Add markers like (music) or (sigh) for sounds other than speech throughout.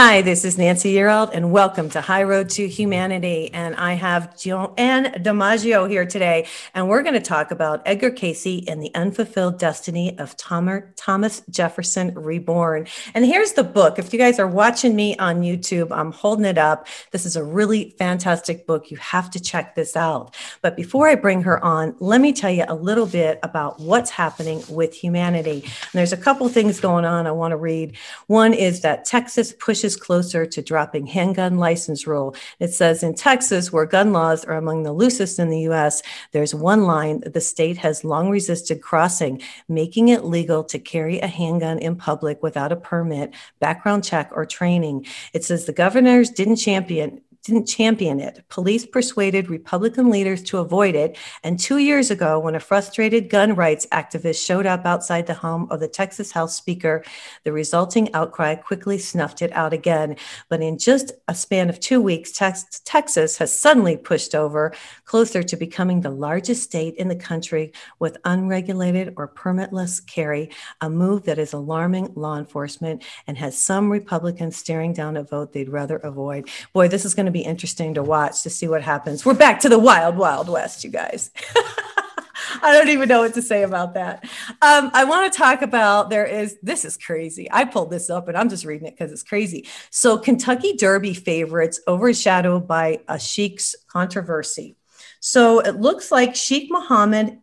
Hi, this is Nancy Yearout, and welcome to High Road to Humanity. And I have Joanne DiMaggio here today, and we're going to talk about Edgar Cayce and the unfulfilled destiny of Thomas Jefferson Reborn. And here's the book. If you guys are watching me on YouTube, I'm holding it up. This is a really fantastic book. You have to check this out. But before I bring her on, let me tell you a little bit about what's happening with humanity. And there's a couple things going on I want to read. One is that Texas pushes inches closer to dropping handgun license rule. It says in Texas, where gun laws are among the loosest in the U.S., there's one line the state has long resisted crossing, making it legal to carry a handgun in public without a permit, background check, or training. It says the governors didn't champion didn't champion it. Police persuaded Republican leaders to avoid it. And two years ago, when a frustrated gun rights activist showed up outside the home of the Texas House Speaker, the resulting outcry quickly snuffed it out again. But in just a span of two weeks, tex- Texas has suddenly pushed over closer to becoming the largest state in the country with unregulated or permitless carry, a move that is alarming law enforcement and has some Republicans staring down a vote they'd rather avoid. Boy, this is going to be be interesting to watch to see what happens. We're back to the wild, wild west, you guys. (laughs) I don't even know what to say about that. Um, I want to talk about there is this is crazy. I pulled this up and I'm just reading it because it's crazy. So Kentucky Derby favorites overshadowed by a Sheikh's controversy. So it looks like Sheikh Mohammed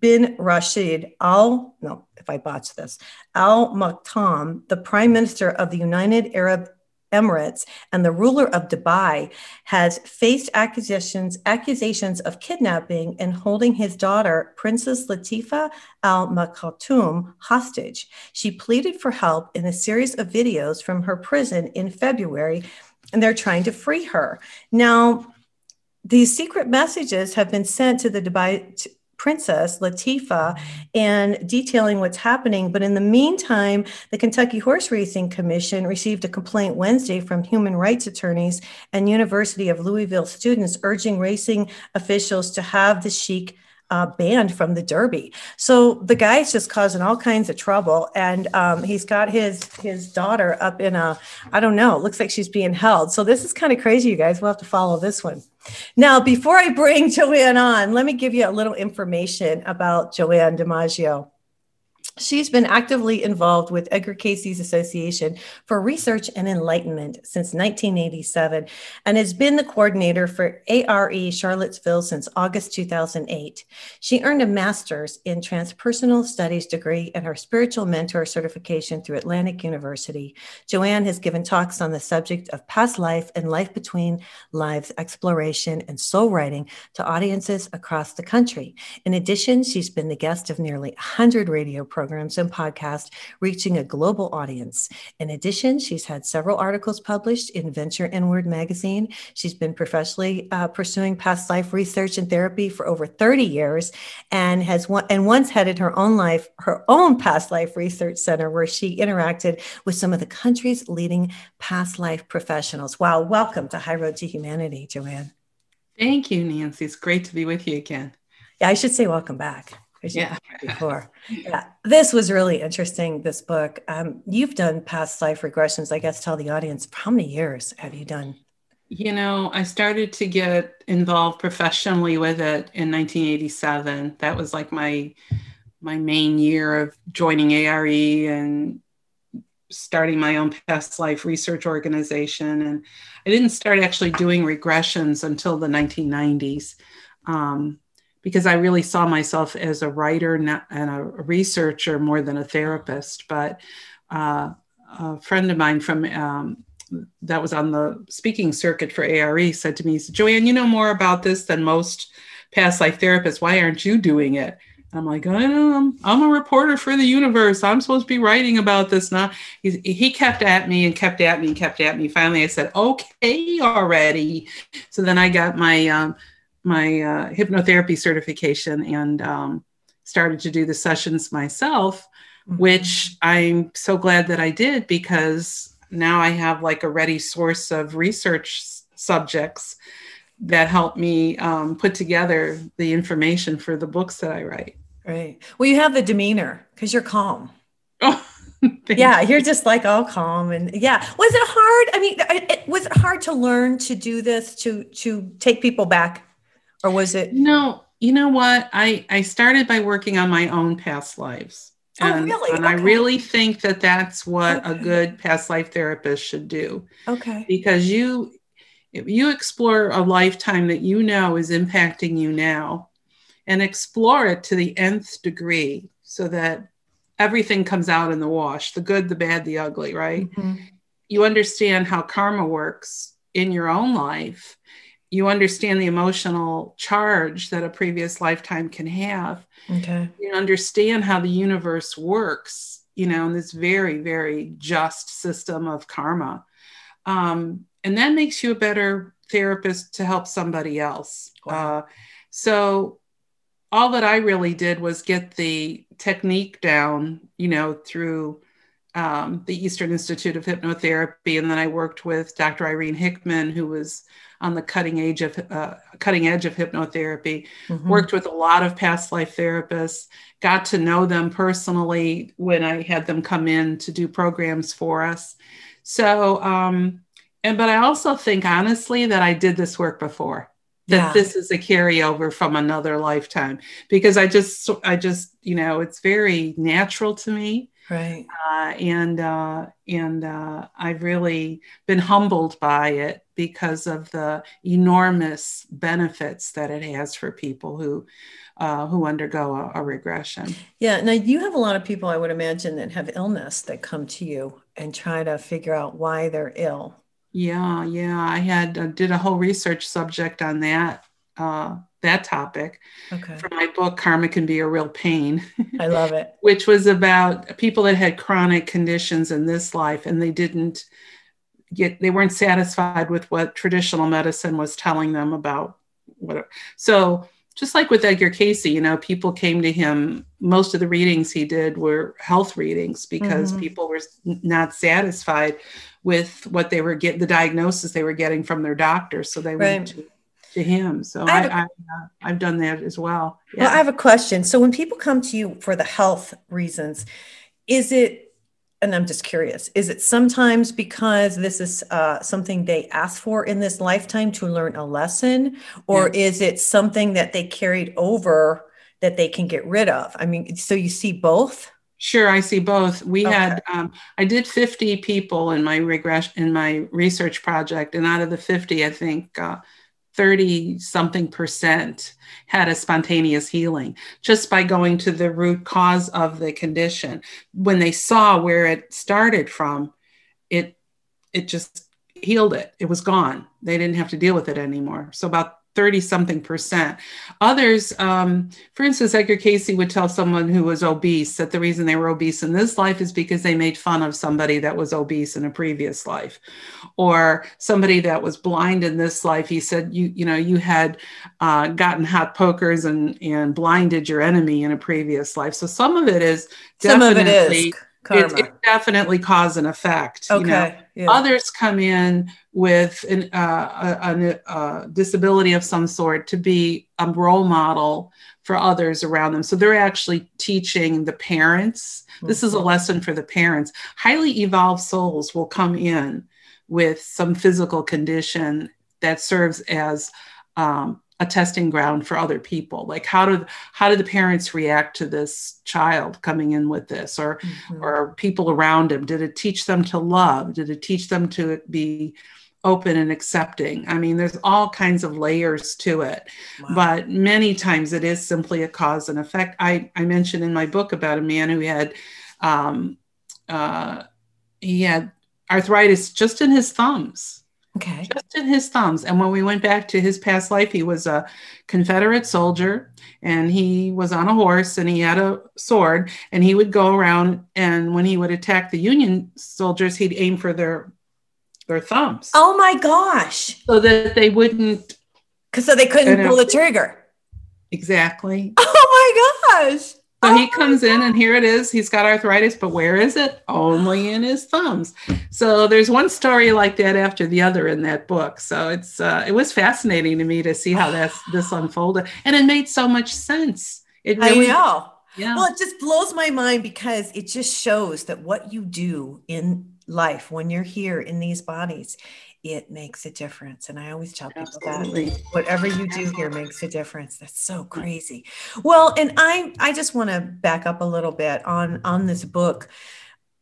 bin Rashid Al no, if I botch this, Al Maktoum, the Prime Minister of the United Arab Emirates and the ruler of Dubai has faced accusations accusations of kidnapping and holding his daughter Princess Latifa Al Maktoum hostage. She pleaded for help in a series of videos from her prison in February and they're trying to free her. Now these secret messages have been sent to the Dubai Princess Latifa and detailing what's happening. But in the meantime, the Kentucky Horse Racing Commission received a complaint Wednesday from human rights attorneys and University of Louisville students urging racing officials to have the Sheik uh, banned from the Derby. So the guy's just causing all kinds of trouble, and um, he's got his his daughter up in a I don't know. It looks like she's being held. So this is kind of crazy, you guys. We'll have to follow this one. Now, before I bring (laughs) Joanne on, let me give you a little information about Joanne DiMaggio. She's been actively involved with Edgar Cayce's Association for Research and Enlightenment since 1987 and has been the coordinator for ARE Charlottesville since August 2008. She earned a master's in transpersonal studies degree and her spiritual mentor certification through Atlantic University. Joanne has given talks on the subject of past life and life between lives exploration and soul writing to audiences across the country. In addition, she's been the guest of nearly 100 radio programs programs and podcasts, reaching a global audience. In addition, she's had several articles published in Venture Inward magazine. She's been professionally uh, pursuing past life research and therapy for over 30 years, and has one, and once headed her own life, her own past life research center, where she interacted with some of the country's leading past life professionals. Wow! Welcome to High Road to Humanity, Joanne. Thank you, Nancy. It's great to be with you again. Yeah, I should say welcome back yeah. before. (laughs) Yeah, this was really interesting. This book. Um, you've done past life regressions. I guess tell the audience how many years have you done? You know, I started to get involved professionally with it in 1987. That was like my my main year of joining ARE and starting my own past life research organization. And I didn't start actually doing regressions until the 1990s. Um, because I really saw myself as a writer and a researcher more than a therapist. But uh, a friend of mine from um, that was on the speaking circuit for ARE said to me, Joanne, you know more about this than most past life therapists. Why aren't you doing it? I'm like, I'm, I'm a reporter for the universe. I'm supposed to be writing about this now. He, he kept at me and kept at me and kept at me. Finally, I said, okay, already. So then I got my um, my uh, hypnotherapy certification and um, started to do the sessions myself, mm-hmm. which I'm so glad that I did because now I have like a ready source of research subjects that help me um, put together the information for the books that I write. Right. Well, you have the demeanor because you're calm. (laughs) Oh, yeah, you're just like all calm and yeah. Was it hard? I mean, it, was it hard to learn to do this to to take people back, or was it? No, you know what? I I started by working on my own past lives. Oh, and, oh, really? And okay. I really think that that's what okay. a good past life therapist should do. Okay. Because you if you explore a lifetime that you know is impacting you now and explore it to the nth degree so that everything comes out in the wash the good the bad the ugly right mm-hmm. you understand how karma works in your own life you understand the emotional charge that a previous lifetime can have okay you understand how the universe works you know in this very very just system of karma um, and that makes you a better therapist to help somebody else. Wow. Uh, so all that I really did was get the technique down, you know, through um, the Eastern Institute of Hypnotherapy, and then I worked with Dr. Irene Hickman, who was on the cutting edge of uh, cutting edge of hypnotherapy. Mm-hmm. Worked with a lot of past life therapists. Got to know them personally when I had them come in to do programs for us. So um, and but I also think honestly that I did this work before. That yeah. this is a carryover from another lifetime because I just I just you know it's very natural to me right uh, and uh, and uh, I've really been humbled by it because of the enormous benefits that it has for people who uh, who undergo a, a, regression. Yeah. Now you have a lot of people, I would imagine, that have illness that come to you and try to figure out why they're ill. Yeah, yeah. I had uh, did a whole research subject on that uh, that topic okay. for my book karma can be a real pain i love it (laughs) which was about people that had chronic conditions in this life and they didn't get they weren't satisfied with what traditional medicine was telling them about what so just like with edgar cayce you know people came to him most of the readings he did were health readings because mm-hmm. people were not satisfied with what they were getting, the diagnosis they were getting from their doctor. So they right. went to, to him. So I, I, have uh, done that as well. Yeah. Well, I have a question. So when people come to you for the health reasons, is it, and I'm just curious, is it sometimes because this is uh, something they asked for in this lifetime to learn a lesson, or yeah. is it something that they carried over that they can get rid of? I mean, so you see both? Sure, I see both. We okay. had um, I did 50 people in my regression in my research project, and out of the 50, I think uh, 30 something percent had a spontaneous healing just by going to the root cause of the condition. When they saw where it started from, it it just healed it. It was gone. They didn't have to deal with it anymore. So about 30 something percent. Others, um, for instance, Edgar Cayce would tell someone who was obese that the reason they were obese in this life is because they made fun of somebody that was obese in a previous life. Or somebody that was blind in this life, he said, you, you know, you had uh, gotten hot pokers and, and blinded your enemy in a previous life. So some of it is definitely. Some of it is it, it, definitely cause and effect. Okay. You know? yeah. Others come in with an, uh, a, a, a, disability of some sort to be a role model for others around them. So they're actually teaching the parents. Mm-hmm. This is a mm-hmm. lesson for the parents. Highly evolved souls will come in with some physical condition that serves as um, a testing ground for other people. Like how do how do the parents react to this child coming in with this? Or mm-hmm. or people around him did it teach them to love? Did it teach them to be open and accepting? I mean there's all kinds of layers to it. Wow. but many times it is simply a cause and effect. I i mentioned in my book about a man who had um uh he had arthritis just in his thumbs Okay. Just in his thumbs. And when we went back to his past life, he was a Confederate soldier and he was on a horse and he had a sword and he would go around and when he would attack the Union soldiers, he'd aim for their their thumbs. Oh my gosh. So that they wouldn't Cause so they couldn't pull the trigger. Exactly. (laughs) Oh my gosh. So oh he comes in and here it is. He's got arthritis, but where is it? Only in his thumbs. So there's one story like that after the other in that book. So it's uh, it was fascinating to me to see how that's (sighs) this unfolded, and it made so much sense. It really, I know. Yeah. Well, it just blows my mind because it just shows that what you do in life when you're here in these bodies it makes a difference. And I always tell people Absolutely. that whatever you do here makes a difference. That's so crazy. Well, and I I just want to back up a little bit on on this book.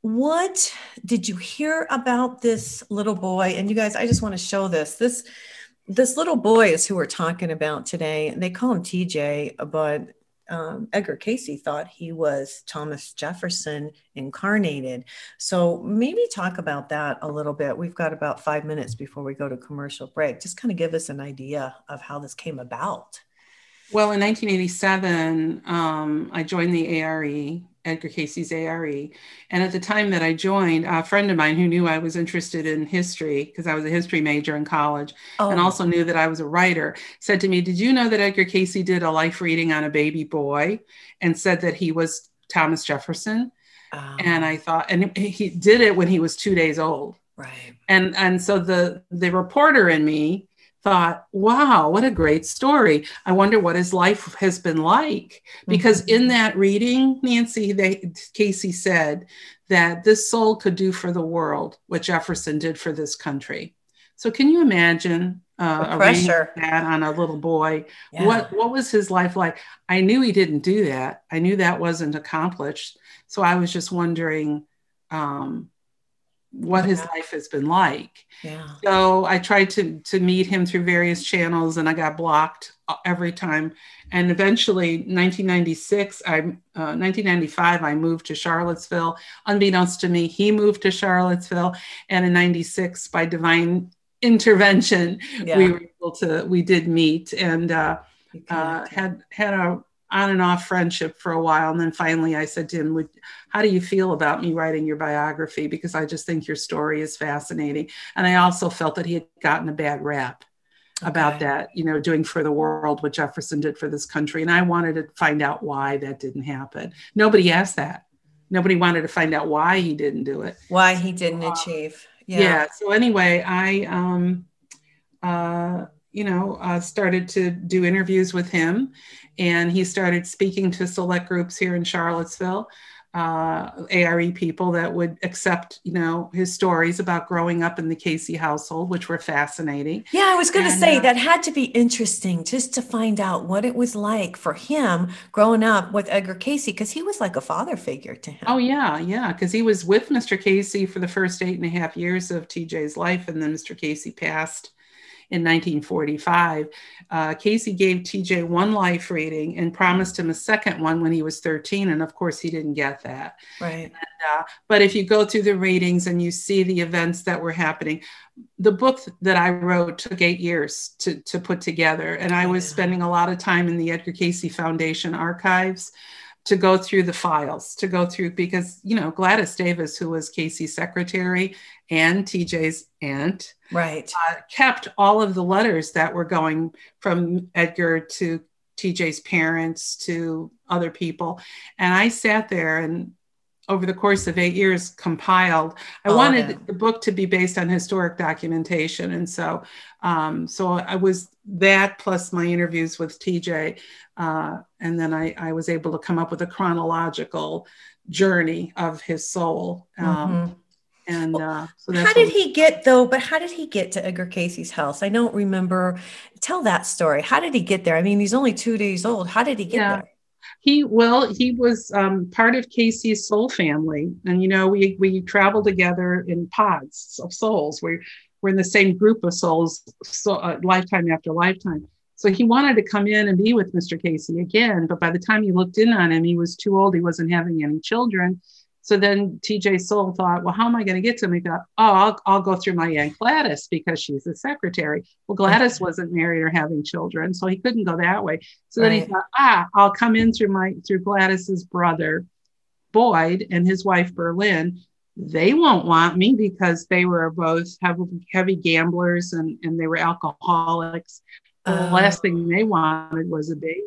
What did you hear about this little boy? And you guys, I just want to show this. This this little boy is who we're talking about today. And they call him TJ, but um, Edgar Cayce thought he was Thomas Jefferson incarnated. So maybe talk about that a little bit. We've got about five minutes before we go to commercial break. Just kind of give us an idea of how this came about. Well, in 1987, um, I joined the ARE Edgar Cayce's ARE. And at the time that I joined, a friend of mine who knew I was interested in history, because I was a history major in college, oh. and also knew that I was a writer, said to me, Did you know that Edgar Cayce did a life reading on a baby boy and said that he was Thomas Jefferson? Oh. And I thought, and he did it when he was two days old. Right. And and so the the reporter in me thought, wow, what a great story. I wonder what his life has been like. Because mm-hmm. in that reading, Nancy, they, Cayce said that this soul could do for the world what Jefferson did for this country. So can you imagine uh, pressure that on a little boy? Yeah. What what was his life like? I knew he didn't do that. I knew that wasn't accomplished. So I was just wondering, um, what his life has been like. Yeah. So I tried to to meet him through various channels, and I got blocked uh, every time. And eventually, 1996, I uh, 1995, I moved to Charlottesville. Unbeknownst to me, he moved to Charlottesville, and in '96, by divine intervention, yeah. we were able to we did meet and uh, uh, had had a on and off friendship for a while. And then finally I said to him, How do you feel about me writing your biography? Because I just think your story is fascinating. And I also felt that he had gotten a bad rap okay. about that, you know, doing for the world what Jefferson did for this country. And I wanted to find out why that didn't happen. Nobody asked that. Nobody wanted to find out why he didn't do it. Why he didn't uh, achieve. Yeah. yeah. So anyway, I, um, uh, you know, uh, started to do interviews with him and he started speaking to select groups here in Charlottesville, uh, ARE people that would accept, you know, his stories about growing up in the Cayce household, which were fascinating. Yeah, I was going to say uh, that had to be interesting just to find out what it was like for him growing up with Edgar Cayce, because he was like a father figure to him. Oh yeah, yeah, because he was with Mr. Cayce for the first eight and a half years of TJ's life, and then Mr. Cayce passed in 1945. Uh, Cayce gave TJ one life rating and promised him a second one when he was 13. And of course, he didn't get that. Right. And, uh, but if you go through the readings and you see the events that were happening, the book that I wrote took eight years to, to put together. And I was spending a lot of time in the Edgar Cayce Foundation archives to go through the files, to go through because you know Gladys Davis, who was Cayce's secretary and TJ's aunt, right, uh, kept all of the letters that were going from Edgar to TJ's parents to other people, and I sat there and over the course of eight years compiled. I oh, wanted yeah. the book to be based on historic documentation, and so um, so I was that plus my interviews with TJ, uh, and then I, I, was able to come up with a chronological journey of his soul. Um, mm-hmm. And uh, so how did he get though? But how did he get to Edgar Cayce's house? I don't remember. Tell that story. How did he get there? I mean, he's only two days old. How did he get yeah. there? He well, he was um, part of Cayce's soul family, and you know, we we travel together in pods of souls. We we're in the same group of souls, so uh, lifetime after lifetime. So he wanted to come in and be with Mr. Cayce again, but by the time he looked in on him, he was too old. He wasn't having any children. So then TJ Soul thought, well, how am I going to get to him? He thought, oh, I'll, I'll go through my Aunt Gladys because she's the secretary. Well, Gladys wasn't married or having children, so he couldn't go that way. So right. then he thought, ah, I'll come in through my through Gladys's brother, Boyd, and his wife Berlin. They won't want me because they were both heavy, heavy gamblers and, and they were alcoholics. The last thing they wanted was a baby.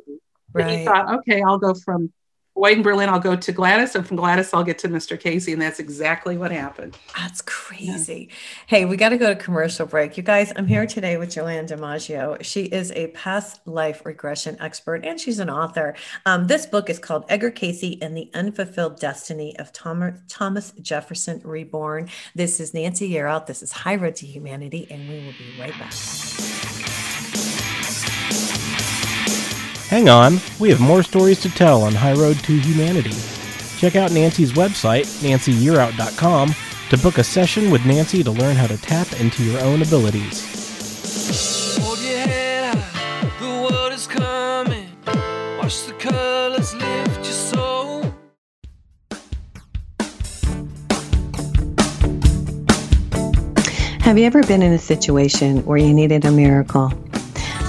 Right. he thought, okay, I'll go from White in Berlin, I'll go to Gladys, and from Gladys, I'll get to Mr. Cayce. And that's exactly what happened. That's crazy. Yeah. Hey, we got to go to commercial break. You guys, I'm here today with Joanne DiMaggio. She is a past life regression expert and she's an author. Um, this book is called Edgar Cayce and the Unfulfilled Destiny of Tom- Thomas Jefferson Reborn. This is Nancy Yearout. This is High Road to Humanity, and we will be right back. Hang on, we have more stories to tell on High Road to Humanity. Check out Nancy's website, nancyyearout.com, to book a session with Nancy to learn how to tap into your own abilities. Hold your head high, the world is coming. Watch the colors lift your soul. Have you ever been in a situation where you needed a miracle?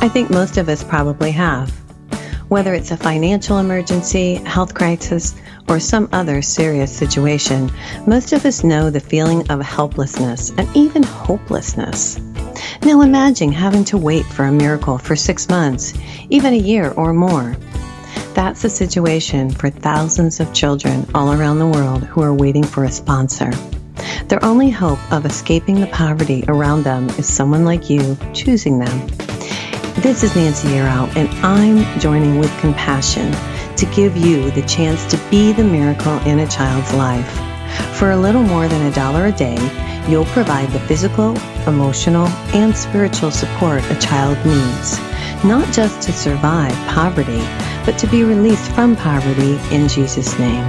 I think most of us probably have. Whether it's a financial emergency, health crisis, or some other serious situation, most of us know the feeling of helplessness and even hopelessness. Now imagine having to wait for a miracle for six months, even a year or more. That's the situation for thousands of children all around the world who are waiting for a sponsor. Their only hope of escaping the poverty around them is someone like you choosing them. This is Nancy Yearout, and I'm joining with compassion to give you the chance to be the miracle in a child's life. For a little more than a dollar a day, you'll provide the physical, emotional, and spiritual support a child needs, not just to survive poverty, but to be released from poverty in Jesus' name.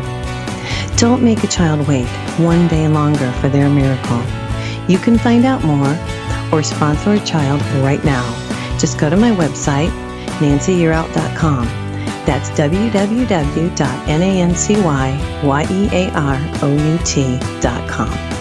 Don't make a child wait one day longer for their miracle. You can find out more or sponsor a child right now just go to my website, nancyyearout.com. That's www.nancyyearout.com.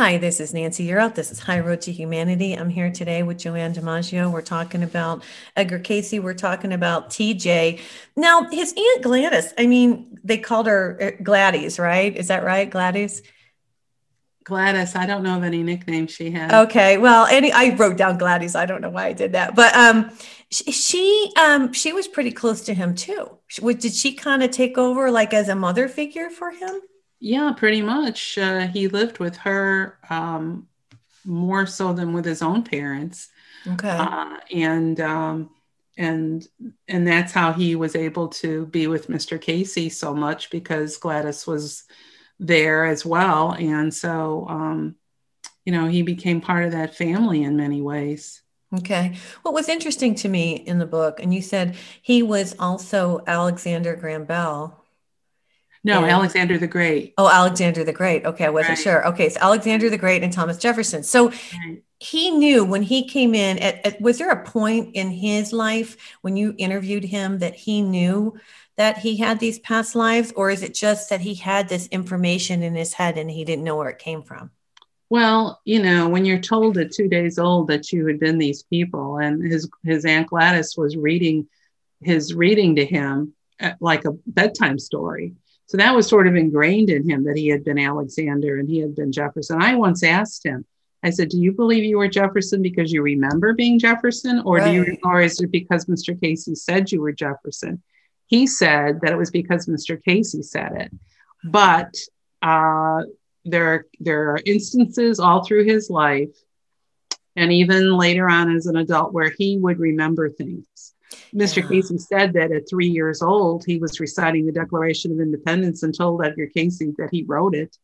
Hi, this is Nancy Yearout. This is High Road to Humanity. I'm here today with Joanne DiMaggio. We're talking about Edgar Cayce. We're talking about TJ. Now, his Aunt Gladys, I mean, they called her uh, Gladys, right? Is that right, Gladys? Gladys. I don't know of any nickname she had. Okay. Well, any I wrote down Gladys. I don't know why I did that. But um she, she um she was pretty close to him too. Did she kind of take over like as a mother figure for him? Yeah, pretty much. Uh, he lived with her um, more so than with his own parents. Okay. Uh, and um, and and that's how he was able to be with Mr. Cayce so much because Gladys was there as well, and so um, you know he became part of that family in many ways. Okay. What was interesting to me in the book, and you said he was also Alexander Graham Bell, no, and, Alexander the Great. Oh, Alexander the Great. Okay, I wasn't right. sure. Okay, so Alexander the Great and Thomas Jefferson. So right. he knew when he came in. At, at, was there a point in his life when you interviewed him that he knew that he had these past lives, or is it just that he had this information in his head and he didn't know where it came from? Well, you know, when you're told at two days old that you had been these people, and his his aunt Gladys was reading his reading to him uh, like a bedtime story so that was sort of ingrained in him that he had been Alexander and he had been Jefferson. I once asked him, I said, "Do you believe you were Jefferson because you remember being Jefferson, or right. do you, or is it because Mr. Cayce said you were Jefferson?" He said that it was because Mr. Cayce said it, but uh, there are, there are instances all through his life, and even later on as an adult, where he would remember things. Mr. Yeah. Cayce said that at three years old, he was reciting the Declaration of Independence and told Edgar Cayce that he wrote it.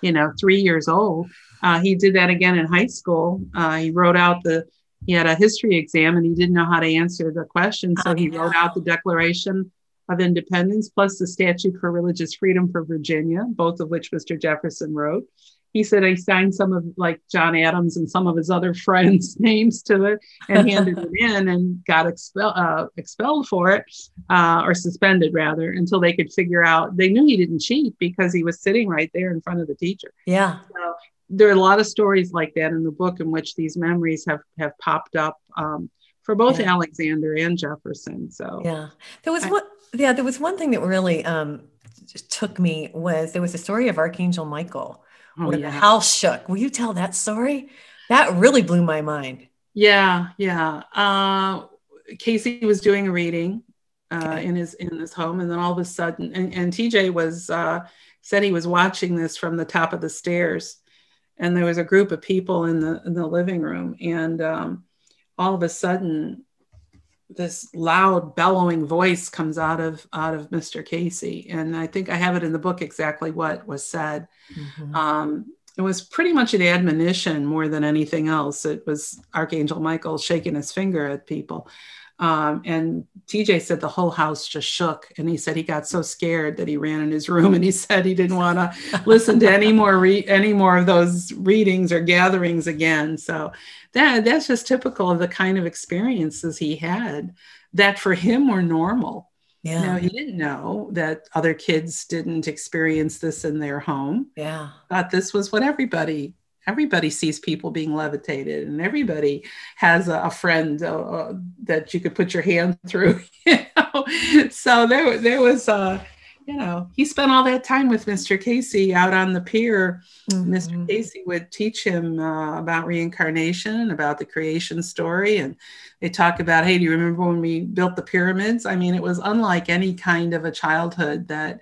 You know, three years old. Uh, he did that again in high school. Uh, he wrote out the, he had a history exam and he didn't know how to answer the question. So he wrote out the Declaration of Independence plus the Statute for Religious Freedom for Virginia, both of which Mr. Jefferson wrote. He said he signed some of like John Adams and some of his other friends' (laughs) names to it and handed it in and got expel, uh, expelled for it uh, or suspended rather until they could figure out. They knew he didn't cheat because he was sitting right there in front of the teacher. Yeah. So there are a lot of stories like that in the book in which these memories have have popped up um, for both Yeah. Alexander and Jefferson. So Yeah. There was I- one yeah, there was one thing that really um took me was there was a story of Archangel Michael oh, where the house shook. Will you tell that story? That really blew my mind. Yeah, yeah. Uh, Cayce was doing a reading uh, Okay. in his in his home, and then all of a sudden, and, and TJ was uh, said he was watching this from the top of the stairs, and there was a group of people in the in the living room, and um, all of a sudden, this loud bellowing voice comes out of out of Mr. Cayce, and I think I have it in the book exactly what was said Mhm. um, it was pretty much an admonition more than anything else. It was Archangel Michael shaking his finger at people. Um, and TJ said the whole house just shook. And he said he got so scared that he ran in his room and he said he didn't want to (laughs) listen to any more re- any more of those readings or gatherings again. So that that's just typical of the kind of experiences he had that for him were normal. yeah. Now he didn't know that other kids didn't experience this in their home yeah. thought this was what everybody everybody sees people being levitated and everybody has a, a friend uh, uh, that you could put your hand through (laughs) you know? so there there was uh you know he spent all that time with mr cayce out on the pier mr Mhm. cayce would teach him uh, about reincarnation and about the creation story and they talk about hey do you remember when we built the pyramids i mean it was unlike any kind of a childhood that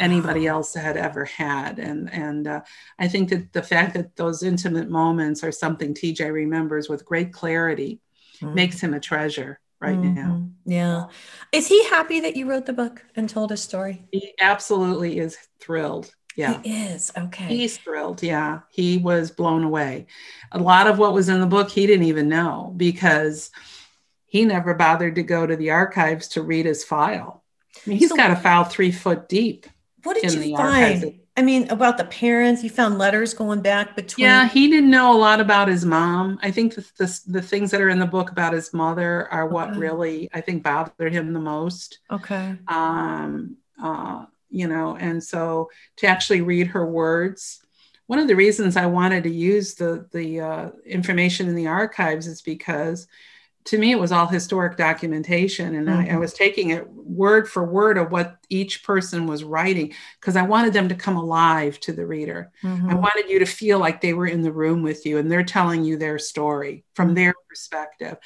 anybody else had ever had and and uh, i think that the fact that those intimate moments are something tj remembers with great clarity Mhm. makes him a treasure right now Mhm. Yeah. Is he happy that you wrote the book and told his story? he absolutely is thrilled yeah He is. Okay. He's thrilled. Yeah. He was blown away. A lot of what was in the book, he didn't even know because he never bothered to go to the archives to read his file. I mean, he's So- got a file three foot deep. What did you find? I mean, about the parents, you found letters going back between. Yeah, he didn't know a lot about his mom. I think the, the, the things that are in the book about his mother are what Okay. really, I think, bothered him the most. Okay. um, uh, you know, and so to actually read her words. One of the reasons I wanted to use the the uh, information in the archives is because, to me, it was all historic documentation, and I, I Mhm. was taking it word for word of what each person was writing because I wanted them to come alive to the reader. I Mhm. wanted you to feel like they were in the room with you and they're telling you their story from their perspective.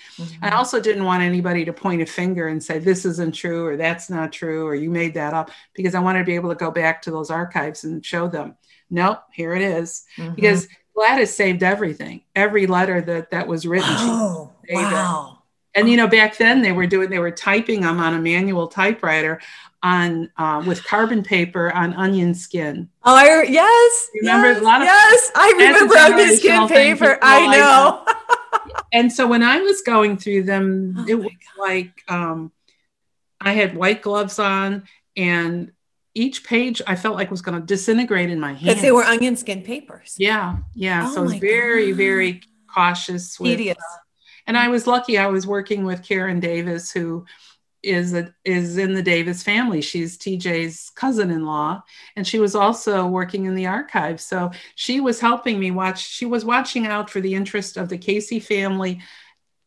I Mhm. also didn't want anybody to point a finger and say, this isn't true, or that's not true, or you made that up, because I wanted to be able to go back to those archives and show them, nope, here it is. Mhm. Because Gladys saved everything, every letter that, that was written. Oh. Wow. and you know, back then they were doing, they were typing them on a manual typewriter on uh, with carbon paper on onion skin. Oh, I, yes. You remember yes, a lot of- Yes, I remember onion skin paper. I know. (laughs) And so when I was going through them, Oh it was like um, I had white gloves on, and each page I felt like was going to disintegrate in my hands. Because they were onion skin papers. yeah, yeah. Oh so I was very, God. very cautious with. Tedious. And I was lucky. I was working with Karen Davis, who is a, is in the Davis family. She's TJ's cousin-in-law, and she was also working in the archives. So she was helping me watch. She was watching out for the interest of the Cayce family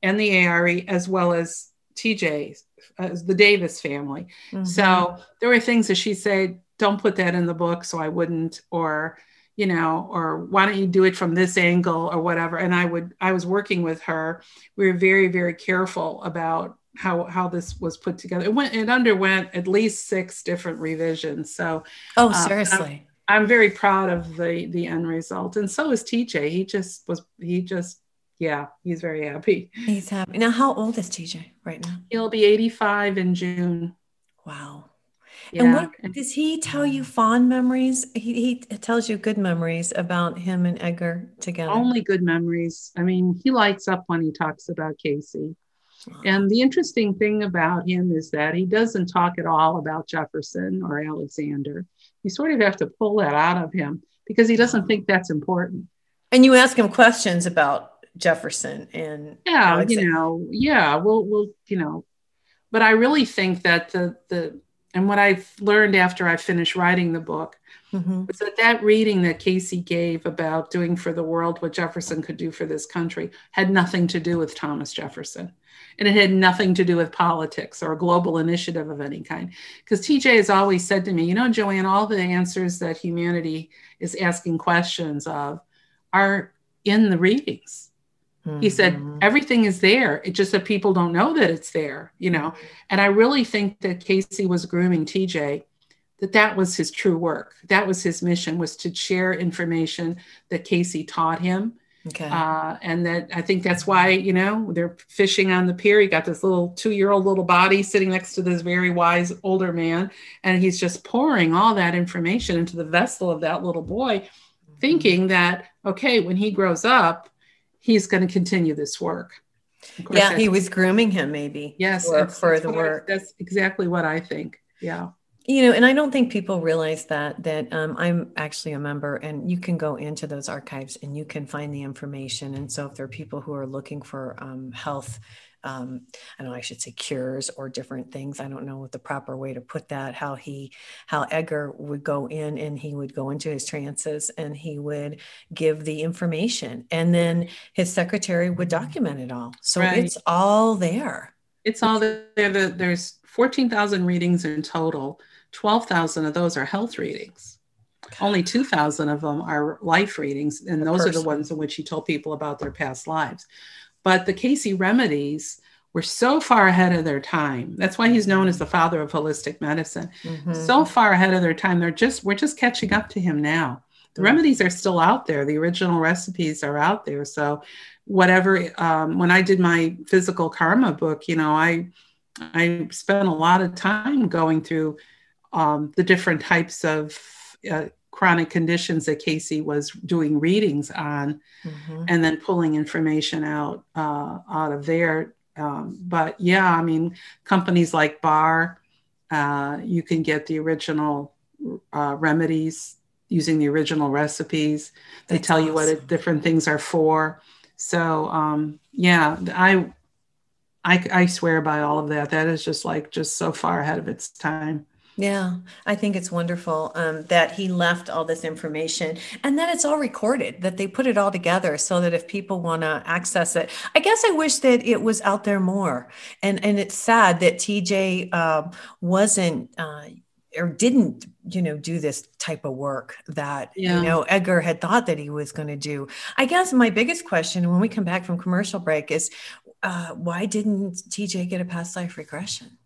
and the ARE, as well as TJ, as the Davis family. Mhm. So there were things that she said, don't put that in the book, so I wouldn't, or you know, or why don't you do it from this angle or whatever. And I would, I was working with her. We were very, very careful about how how this was put together. It went, it underwent at least six different revisions. So oh, uh, seriously. I'm very proud of the the end result. And so is TJ. He just was, he just yeah, he's very happy. He's happy. Now, how old is TJ right now? He'll be 85 in June. Wow. Yeah. And what does he tell you fond memories? He, he tells you good memories about him and Edgar together. Only good memories. I mean, he lights up when he talks about Cayce. And the interesting thing about him is that he doesn't talk at all about Jefferson or Alexander. You sort of have to pull that out of him because he doesn't think that's important. And you ask him questions about Jefferson and yeah, Alexander. you know, yeah, we'll we'll you know, but I really think that the the and what I've learned after I finished writing the book mm-hmm. was that that reading that Cayce gave about doing for the world what Jefferson could do for this country had nothing to do with Thomas Jefferson. And it had nothing to do with politics or a global initiative of any kind. Because TJ has always said to me, you know, Joanne, all the answers that humanity is asking questions of are in the readings. Mm-hmm. He said, mm-hmm. everything is there. It's just that people don't know that it's there, you know. And I really think that Cayce was grooming TJ, that that was his true work. That was his mission, was to share information that Cayce taught him. Okay. Uh, and that I think that's why, you know, they're fishing on the pier. He got this little two year old little body sitting next to this very wise older man. And he's just pouring all that information into the vessel of that little boy, mm-hmm. thinking that, okay, when he grows up, he's going to continue this work. Yeah, he was grooming him, maybe. Yes, for, for the work. I, that's exactly what I think. Yeah. You know, and I don't think people realize that that um, I'm actually a member, and you can go into those archives and you can find the information. And so, if there are people who are looking for um, health um, I don't know, I should say cures or different things. I don't know what the proper way to put that. How he, how Edgar would go in and he would go into his trances and he would give the information, and then his secretary would document it all. So right. it's all there. It's all there. There's 14,000 readings in total. 12,000 of those are health readings. Only 2,000 of them are life readings, and those are the ones in which he told people about their past lives. But the Cayce remedies were so far ahead of their time. That's why he's known as the father of holistic medicine. Mm-hmm. So far ahead of their time. They're just we're just catching up to him now. The mm-hmm. remedies are still out there. The original recipes are out there. So whatever um, when I did my physical karma book, you know, I I spent a lot of time going through um, the different types of uh, chronic conditions that Cayce was doing readings on, mm-hmm. and then pulling information out uh, out of there. Um, but yeah, I mean, companies like Baar, uh, you can get the original uh, remedies using the original recipes. They That's tell awesome. you what it, different things are for. So um, yeah, I, I I swear by all of that. That is just like just so far ahead of its time. Yeah, I think it's wonderful um, that he left all this information and that it's all recorded, that they put it all together so that if people want to access it, I guess I wish that it was out there more. And and it's sad that TJ uh, um, wasn't. Uh, or didn't you know do this type of work that yeah. you know edgar had thought that he was going to do i guess my biggest question when we come back from commercial break is uh, why didn't tj get a past life regression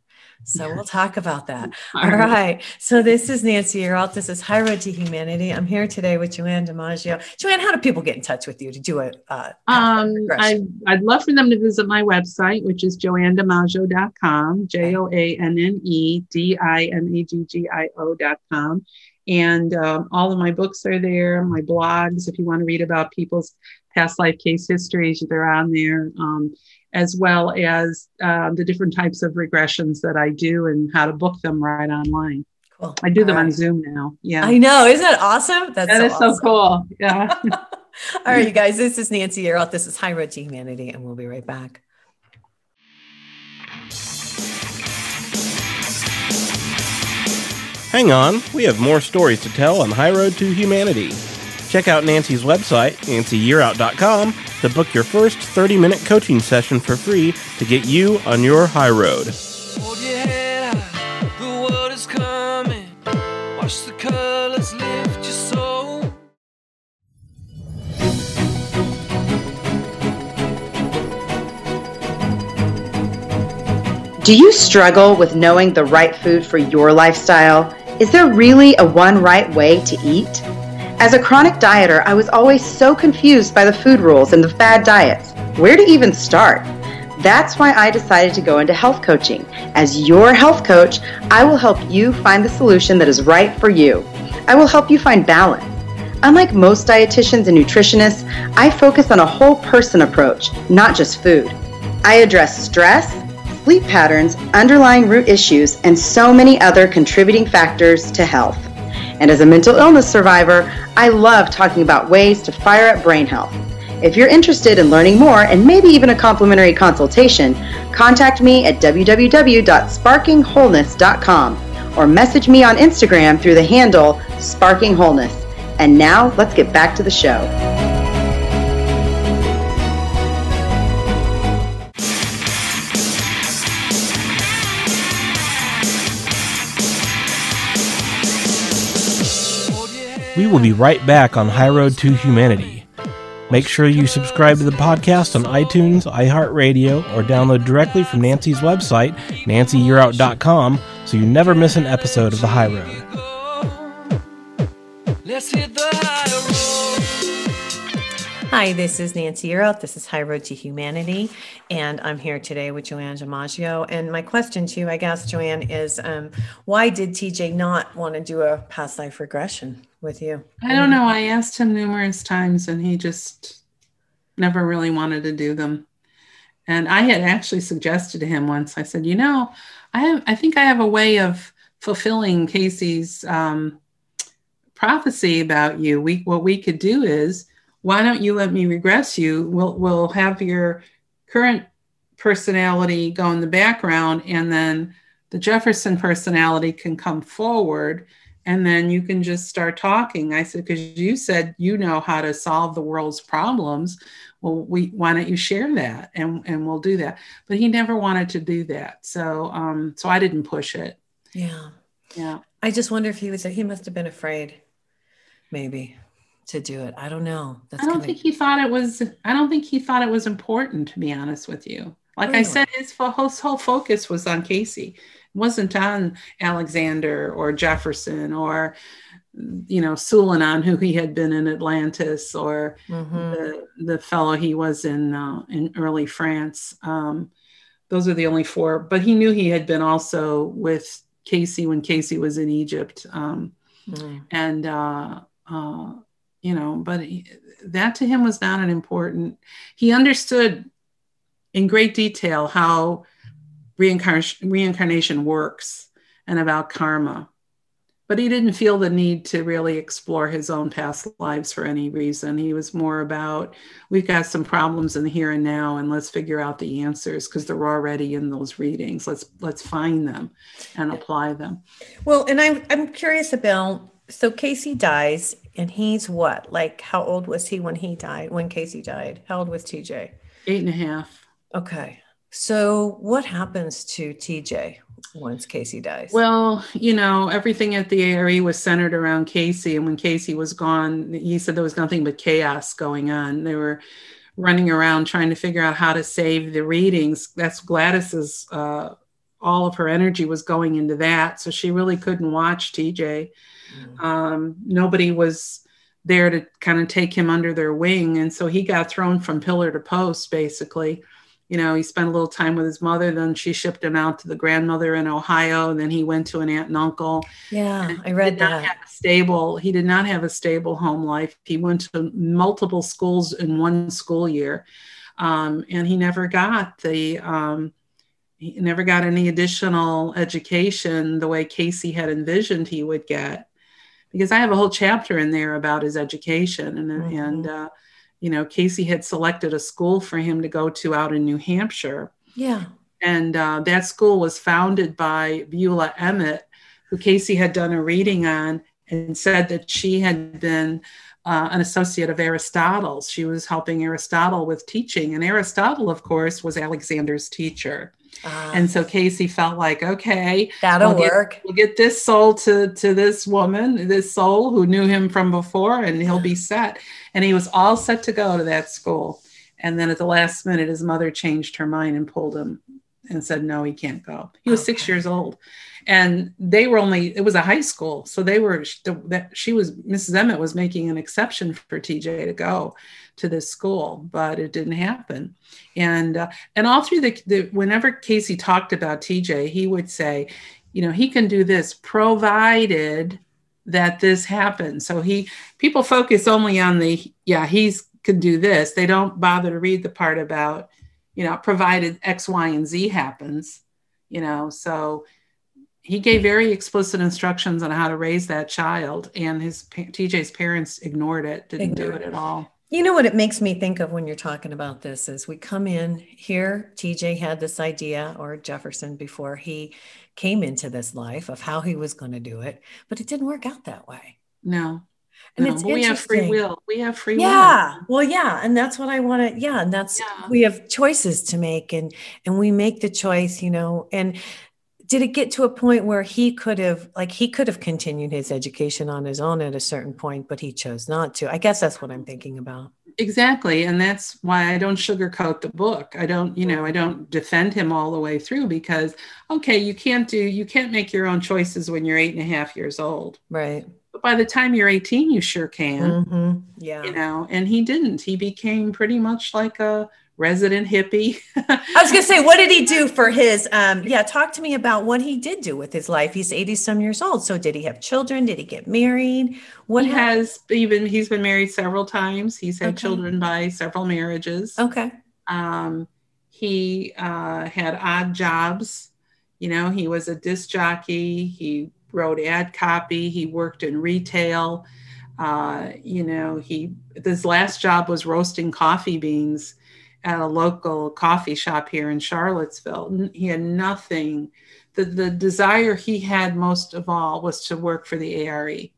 so we'll talk about that. (laughs) All right. So this is Nancy Yearout. This is High Road to Humanity. I'm here today with Joanne DiMaggio. Joanne, how do people get in touch with you to do a? Uh, um, I, would love for them to visit my website, which is joannedimaggio.com, J O A N N E D I M A G G I O.com. And um, all of my books are there, my blogs, if you want to read about people's past life case histories, they're on there. Um, as well as uh, the different types of regressions that I do and how to book them right online. Cool. I do them right. on Zoom now. Yeah. I know. Isn't that awesome? That's that so, is awesome. so cool. (laughs) Yeah. All right, you guys, this is Nancy Yearout. This is High Road to Humanity, and we'll be right back. Hang on, we have more stories to tell on High Road to Humanity. Check out Nancy's website, nancyyearout.com, to book your first 30 minute coaching session for free to get you on your high road. Do you struggle with knowing the right food for your lifestyle? Is there really a one right way to eat? As a chronic dieter, I was always so confused by the food rules and the fad diets. Where to even start? That's why I decided to go into health coaching. As your health coach, I will help you find the solution that is right for you. I will help you find balance. Unlike most dietitians and nutritionists, I focus on a whole person approach, not just food. I address stress, sleep patterns, underlying root issues, and so many other contributing factors to health. And as a mental illness survivor, I love talking about ways to fire up brain health. If you're interested in learning more and maybe even a complimentary consultation, contact me at www.sparkingwholeness.com or message me on Instagram through the handle Sparking Wholeness. And now let's get back to the show. We will be right back on High Road to Humanity. Make sure you subscribe to the podcast on iTunes, iHeartRadio, or download directly from Nancy's website, nancyyearout.com, so you never miss an episode of The High Road. Hi, this is Nancy Yearout. This is High Road to Humanity, and I'm here today with Joanne DiMaggio. And my question to you, I guess, Joanne, is um, why did TJ not want to do a past life regression with you? I don't know. I asked him numerous times, and he just never really wanted to do them. And I had actually suggested to him once. I said, "You know, I have, I think I have a way of fulfilling Cayce's um, prophecy about you. We what we could do is." Why don't you let me regress you? We'll, we'll have your current personality go in the background and then the Jefferson personality can come forward and then you can just start talking. I said, because you said you know how to solve the world's problems. Well, we why don't you share that and, and we'll do that. But he never wanted to do that. So um so I didn't push it. Yeah. Yeah. I just wonder if he was like, he must have been afraid, maybe to do it. I don't know. That's I don't think he thought it was. I don't think he thought it was important. To be honest with you, like really? I said, his whole, his whole focus was on Cayce. It wasn't on Alexander or Jefferson or you know Sulanon, who he had been in Atlantis, or mm-hmm. the the fellow he was in uh, in early France. Um, those are the only four. But he knew he had been also with Cayce when Cayce was in Egypt, um, mm. and uh, uh, you know, but he, that to him was not an important. He understood in great detail how reincarnation, reincarnation works and about karma. But he didn't feel the need to really explore his own past lives for any reason. He was more about we've got some problems in the here and now, and let's figure out the answers because they're already in those readings. Let's let's find them and apply them. Well, and I'm I'm curious about so Cayce dies and he's what? Like, how old was he when he died, when Cayce died? How old was TJ? Eight and a half. Okay. So, what happens to TJ once Cayce dies? Well, you know, everything at the ARE was centered around Cayce. And when Cayce was gone, he said there was nothing but chaos going on. They were running around trying to figure out how to save the readings. That's Gladys's, uh, all of her energy was going into that. So she really couldn't watch TJ. Mm. Um, nobody was there to kind of take him under their wing. And so he got thrown from pillar to post, basically. You know, he spent a little time with his mother, then she shipped him out to the grandmother in Ohio. And then he went to an aunt and uncle. Yeah, I read that. stable, he did not have a stable home life. He went to multiple schools in one school year. Um, and he never got the um, he never got any additional education the way Cayce had envisioned he would get because I have a whole chapter in there about his education and mm-hmm. and uh, you know Cayce had selected a school for him to go to out in New Hampshire. Yeah, and uh, that school was founded by Beulah Emmett, who Cayce had done a reading on and said that she had been uh, an associate of Aristotle's. She was helping Aristotle with teaching, and Aristotle, of course, was Alexander's teacher. Uh, and so Cayce felt like, okay, that'll we'll work. Get, we'll get this soul to to this woman, this soul who knew him from before, and he'll be set. And he was all set to go to that school. And then at the last minute, his mother changed her mind and pulled him and said, no, he can't go. He was okay. six years old. and they were only it was a high school so they were that she was mrs emmett was making an exception for tj to go to this school but it didn't happen. And uh, and all through the, the whenever cayce talked about tj he would say you know he can do this provided that this happens. So he people focus only on the yeah he's can do this. They don't bother to read the part about you know provided x y and z happens you know? So he gave very explicit instructions on how to raise that child and his tj's parents ignored it didn't ignored. do it. at all you know what it makes me think of when you're talking about this is we come in here tj had this idea or jefferson before he came into this life of how he was going to do it but it didn't work out that way no and no, it's we have free will we have free yeah. will yeah well yeah and that's what i want to yeah and that's yeah. we have choices to make and and we make the choice you know and did it get to a point where he could have like he could have continued his education on his own at a certain point but he chose not to? I guess that's what i'm thinking about. Exactly and that's why i don't sugarcoat the book. I don't you know i don't defend him all the way through because okay you can't do you can't make your own choices when you're eight and a half years old. Right. But by the time you're 18 you sure can. Mm-hmm. yeah. You know and he didn't. He became pretty much like a resident hippie. I was going to say, what did he (laughs) do for his? Um, yeah, talk to me about what he did do with his life. He's 80 some years old. So did he have children? Did he get married? What he has even, he's been married several times. He's had okay. children by several marriages. Okay. Um, he uh, had odd jobs. You know, he was a disc jockey. He wrote ad copy. He worked in retail. Uh, you know, he, his last job was roasting coffee beans at a local coffee shop here in Charlottesville. He had nothing. The, the desire he had most of all was to work for the ARE. Okay.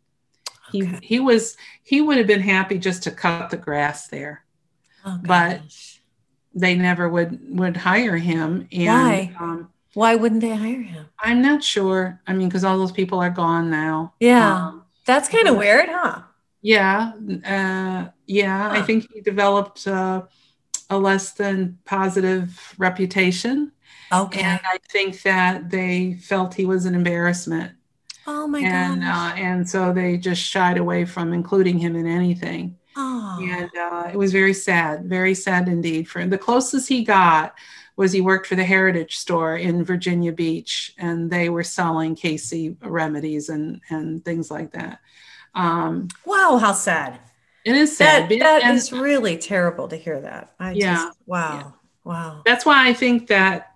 He, he was he would have been happy just to cut the grass there, oh, but they never would would hire him. And, Why? Um, Why wouldn't they hire him? I'm not sure. I mean, because all those people are gone now. Yeah, um, that's kind of weird, huh? Yeah, uh, yeah. Huh. I think he developed. Uh, a less than positive reputation. Okay. And I think that they felt he was an embarrassment. Oh my and, gosh. Uh, and so they just shied away from including him in anything. Oh. And uh, it was very sad, very sad indeed for him. The closest he got was he worked for the Heritage Store in Virginia Beach, and they were selling Cayce remedies and and things like that. Um, wow, how sad! It is sad. That, that and, is really terrible to hear that. I yeah. Just, wow. Yeah. Wow. That's why I think that,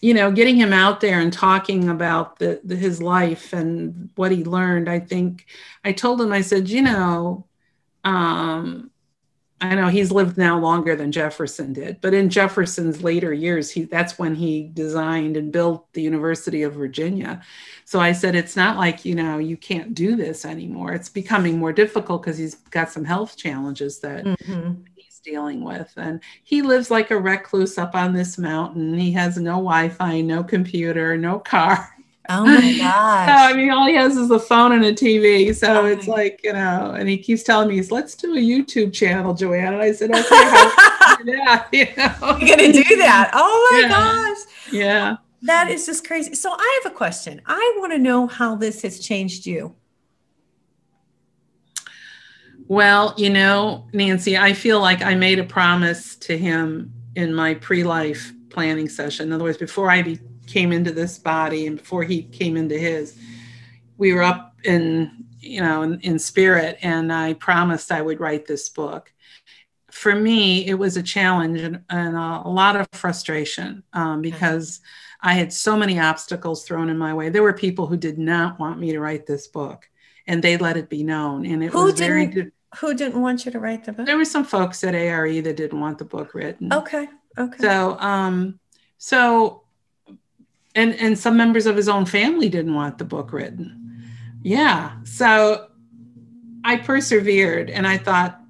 you know, getting him out there and talking about the, the his life and what he learned, I think I told him, I said, you know, um, I know he's lived now longer than Jefferson did, but in Jefferson's later years, he that's when he designed and built the University of Virginia. So I said, it's not like you know you can't do this anymore. It's becoming more difficult because he's got some health challenges that mm-hmm. he's dealing with, and he lives like a recluse up on this mountain. He has no Wi-Fi, no computer, no car. Oh my (laughs) gosh. so, I mean, all he has is a phone and a TV. So oh it's like, you know, and he keeps telling me, he's, let's do a YouTube channel, Joanne. And I said, okay, (laughs) (laughs) yeah, you know. You're going to do that. Oh my yeah. gosh. Yeah. That is just crazy. So I have a question. I want to know how this has changed you. Well, you know, Nancy, I feel like I made a promise to him in my pre life planning session. In other words, before I be, came into this body and before he came into his we were up in you know in, in, spirit. And i promised i would write this book. For me it was a challenge and, and a, a, lot of frustration um, because i had so many obstacles thrown in my way. There were people who did not want me to write this book and they let it be known. And it who was very di- who didn't want you to write the book? There were some folks at ARE that didn't want the book written. Okay okay. So um so and and some members of his own family didn't want the book written. Yeah so i persevered and i thought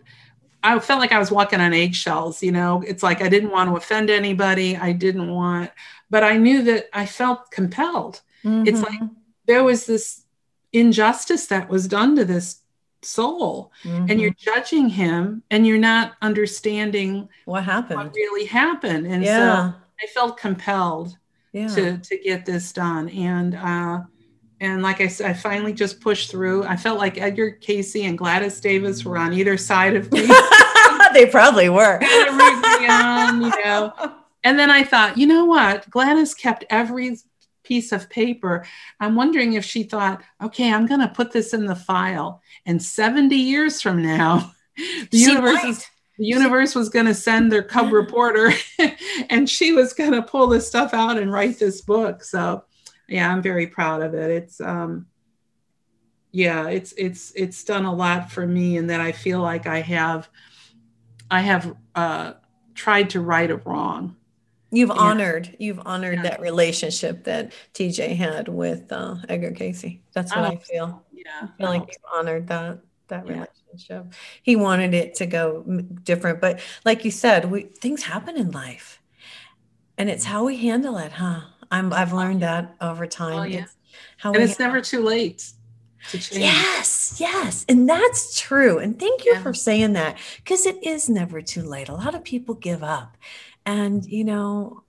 i felt like i was walking on eggshells you know? It's like i didn't want to offend anybody. I didn't want but i knew that i felt compelled. Mm-hmm. it's like there was this injustice that was done to this soul mm-hmm. and you're judging him and you're not understanding what happened. what really happened. And yeah. so i felt compelled Yeah. to to get this done. And uh, and like I said, I finally just pushed through. I felt like Edgar Cayce and Gladys Davis were on either side of me. (laughs) they probably were. (laughs) on, you know. And then I thought, you know what? Gladys kept every piece of paper. I'm wondering if she thought, okay, I'm going to put this in the file, and 70 years from now, (laughs) the She universe might. is the universe was going to send their cub (laughs) reporter (laughs) and she was going to pull this stuff out and write this book so yeah i'm very proud of it it's um yeah it's it's it's done a lot for me and that i feel like i have i have uh tried to right a wrong You've Yeah. honored, you've honored Yeah. that relationship that TJ had with uh, Edgar Cayce. That's what Oh, I feel. yeah I feel like you've honored that that Yeah. relationship. He wanted it to go different, but like you said, we things happen in life, and it's mm. how we handle it, huh? I'm I've oh, learned that over oh, time. Oh, yeah. It's how and it's never too late to change Yes, yes. And that's true. And thank you Yeah. for saying that because it is never too late. A lot of people give up. And, you know,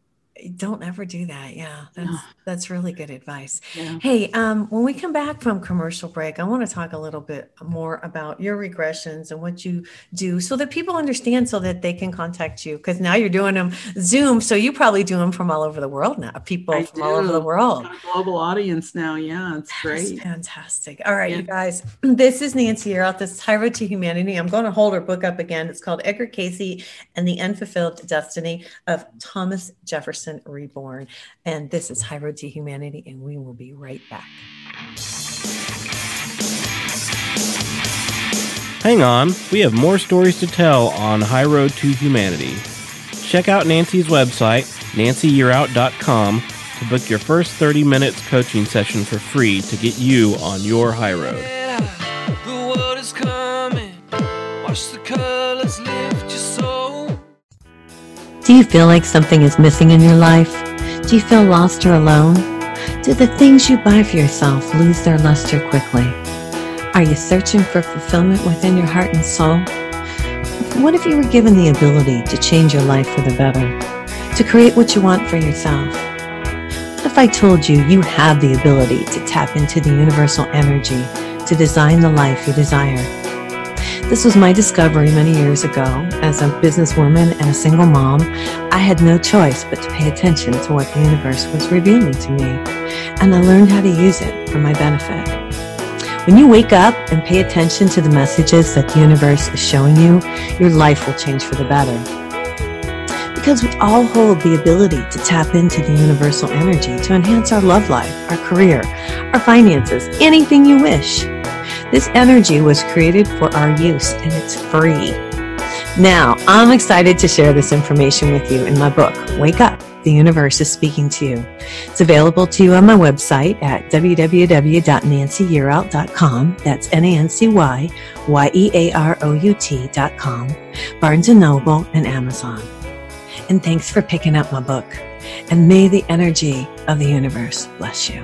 don't ever do that. Yeah, that's No. that's really good advice. yeah Hey, um, when we come back from commercial break, I want to talk a little bit more about your regressions and what you do so that people understand so that they can contact you. Because now you're doing them Zoom. So you probably do them from all over the world now, people I from all over the world. a global audience now yeah it's That's great fantastic. All right, Yeah. you guys. (clears throat) This is Nancy Yearout. This Road to Humanity. I'm going to hold her book up again. It's called Edgar Cayce and the Unfulfilled Destiny of Thomas Jefferson Reborn. And this is High Road to Humanity, and we will be right back. Hang on, we have more stories to tell on High Road to Humanity. Check out Nancy's website, nancyyearout.com, to book your first 30 minutes coaching session for free to get you on your high road. The Do you feel like something is missing in your life? Do you feel lost or alone? Do the things you buy for yourself lose their luster quickly? Are you searching for fulfillment within your heart and soul? What if you were given the ability to change your life for the better? To create what you want for yourself? What if I told you you have the ability to tap into the universal energy to design the life you desire? This was my discovery many years ago. As a businesswoman and a single mom, I had no choice but to pay attention to what the universe was revealing to me, and I learned how to use it for my benefit. When you wake up and pay attention to the messages that the universe is showing you, your life will change for the better. Because we all hold the ability to tap into the universal energy to enhance our love life, our career, our finances, anything you wish. This energy was created for our use and it's free. Now, I'm excited to share this information with you in my book, Wake Up, The Universe is Speaking to You. It's available to you on my website at www.nancyyearout.com. That's N-A-N-C-Y-Y-E-A-R-O-U-T.com, Barnes & Noble, and Amazon. And thanks for picking up my book. And may the energy of the universe bless you.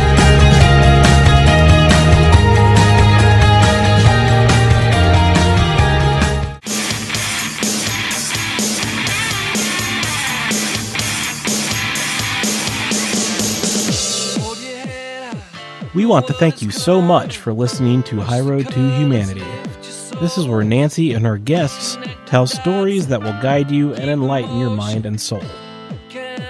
We want to thank you so much for listening to High Road to Humanity. Lift your soul. This is where Nancy and her guests tell stories that will guide you and enlighten your mind and soul.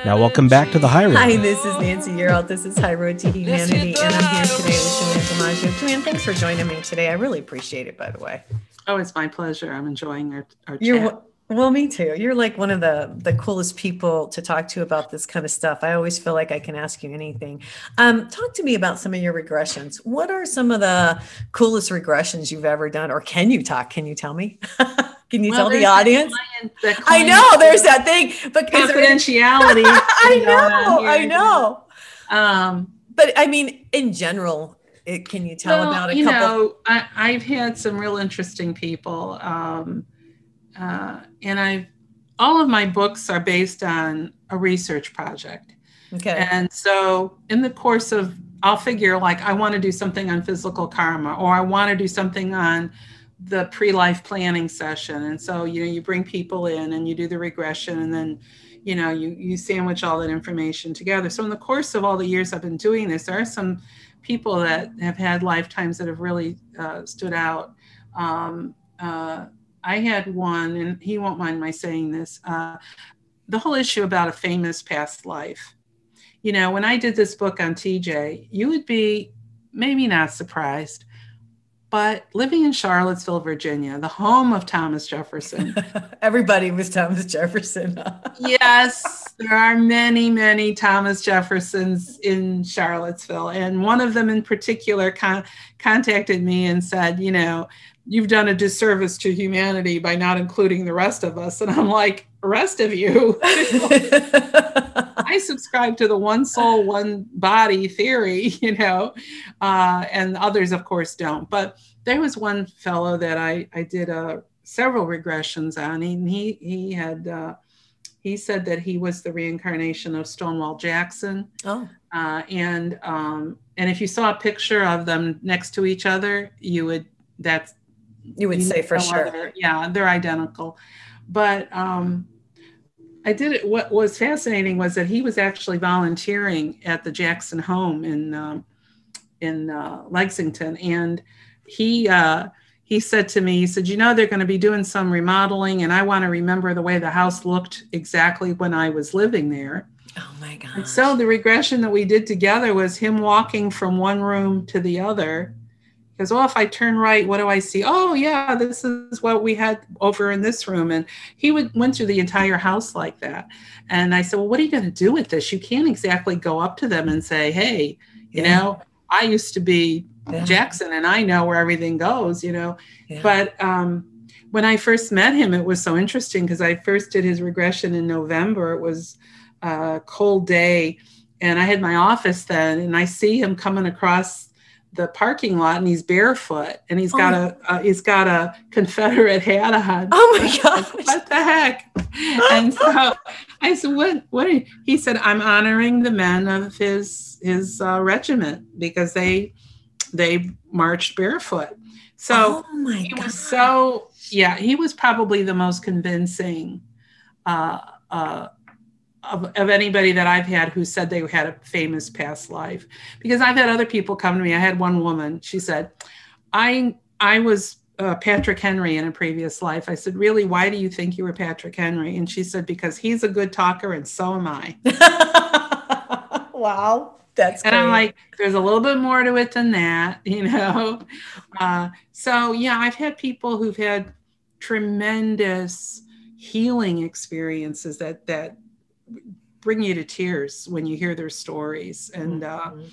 Now, welcome back to the High Road. Hi, this is Nancy Yearout. This is High Road to Humanity, and I'm here today with Joanne DiMaggio. Joanne, thanks for joining me today. I really appreciate it, by the way. Oh, it's my pleasure. I'm enjoying our, our You're chat. Well, me too. You're like one of the the coolest people to talk to about this kind of stuff. I always feel like I can ask you anything. Um, talk to me about some of your regressions. What are some of the coolest regressions you've ever done, or can you talk? Can you tell me? (laughs) can you Well, tell the audience? client- that I know there's that thing but confidentiality. (laughs) I know, I know. Um, But I mean, in general, it, can you tell well, about a you couple? know, I, I've had some real interesting people, um, uh, and I've all of my books are based on a research project. okay. And so, in the course of, I'll figure like I want to do something on physical karma, or I want to do something on the pre-life planning session. And so, you know, you bring people in and you do the regression, and then, you know, you you sandwich all that information together. So, in the course of all the years I've been doing this, there are some people that have had lifetimes that have really uh, stood out. Um, uh, I had one, and he won't mind my saying this. Uh, the whole issue about a famous past life you know, when I did this book on TJ, you would be maybe not surprised, but living in Charlottesville, Virginia, the home of Thomas Jefferson. (laughs) Everybody was Thomas Jefferson. (laughs) yes, there are many, many Thomas Jeffersons in Charlottesville. And one of them in particular con- contacted me and said, you know, you've done a disservice to humanity by not including the rest of us. And I'm like, rest of you. (laughs) I subscribe to the one soul, one body theory, (laughs) you know, uh, and others, of course, don't. But there was one fellow that I, I did uh, several regressions on, and he, he had, uh, he said that he was the reincarnation of Stonewall Jackson. oh, Uh, and, um, and if you saw a picture of them next to each other, you would, that's, you would you say for know sure. other- yeah, they're identical. But um, I did it. What was fascinating was that he was actually volunteering at the Jackson home in um, in uh, Lexington, and he uh, he said to me, he said, "You know, they're going to be doing some remodeling, and I want to remember the way the house looked exactly when I was living there." Oh my God. So the regression that we did together was him walking from one room to the other. Because, oh, if I turn right, what do I see? Oh, yeah, this is what we had over in this room. And he would went through the entire house like that. And I said, well, what are you going to do with this? You can't exactly go up to them and say, hey, you Yeah. know, I used to be Yeah. Jackson and I know where everything goes, you know. Yeah. But um, when I first met him, it was so interesting because I first did his regression in November. It was a cold day, and I had my office then, and I see him coming across the parking lot, and he's barefoot, and he's got a uh, he's got a Confederate hat on. Oh my (laughs) god! What the heck? And so I said, "What? What?" Are you? He said, "I'm honoring the men of his his uh, regiment because they they marched barefoot." So oh my he God. was so yeah he was probably the most convincing uh, uh, of, of anybody that i've had who said they had a famous past life. Because i've had other people come to me. I had one woman. She said i i was uh, patrick henry in a previous life. I said really? Why do you think you were patrick henry? And she said because he's a good talker and so am i. (laughs) Wow. That's and I'm like, there's a little bit more to it than that, (laughs) you know. Uh, so yeah, I've had people who've had tremendous healing experiences that that bring you to tears when you hear their stories. And uh, Mhm.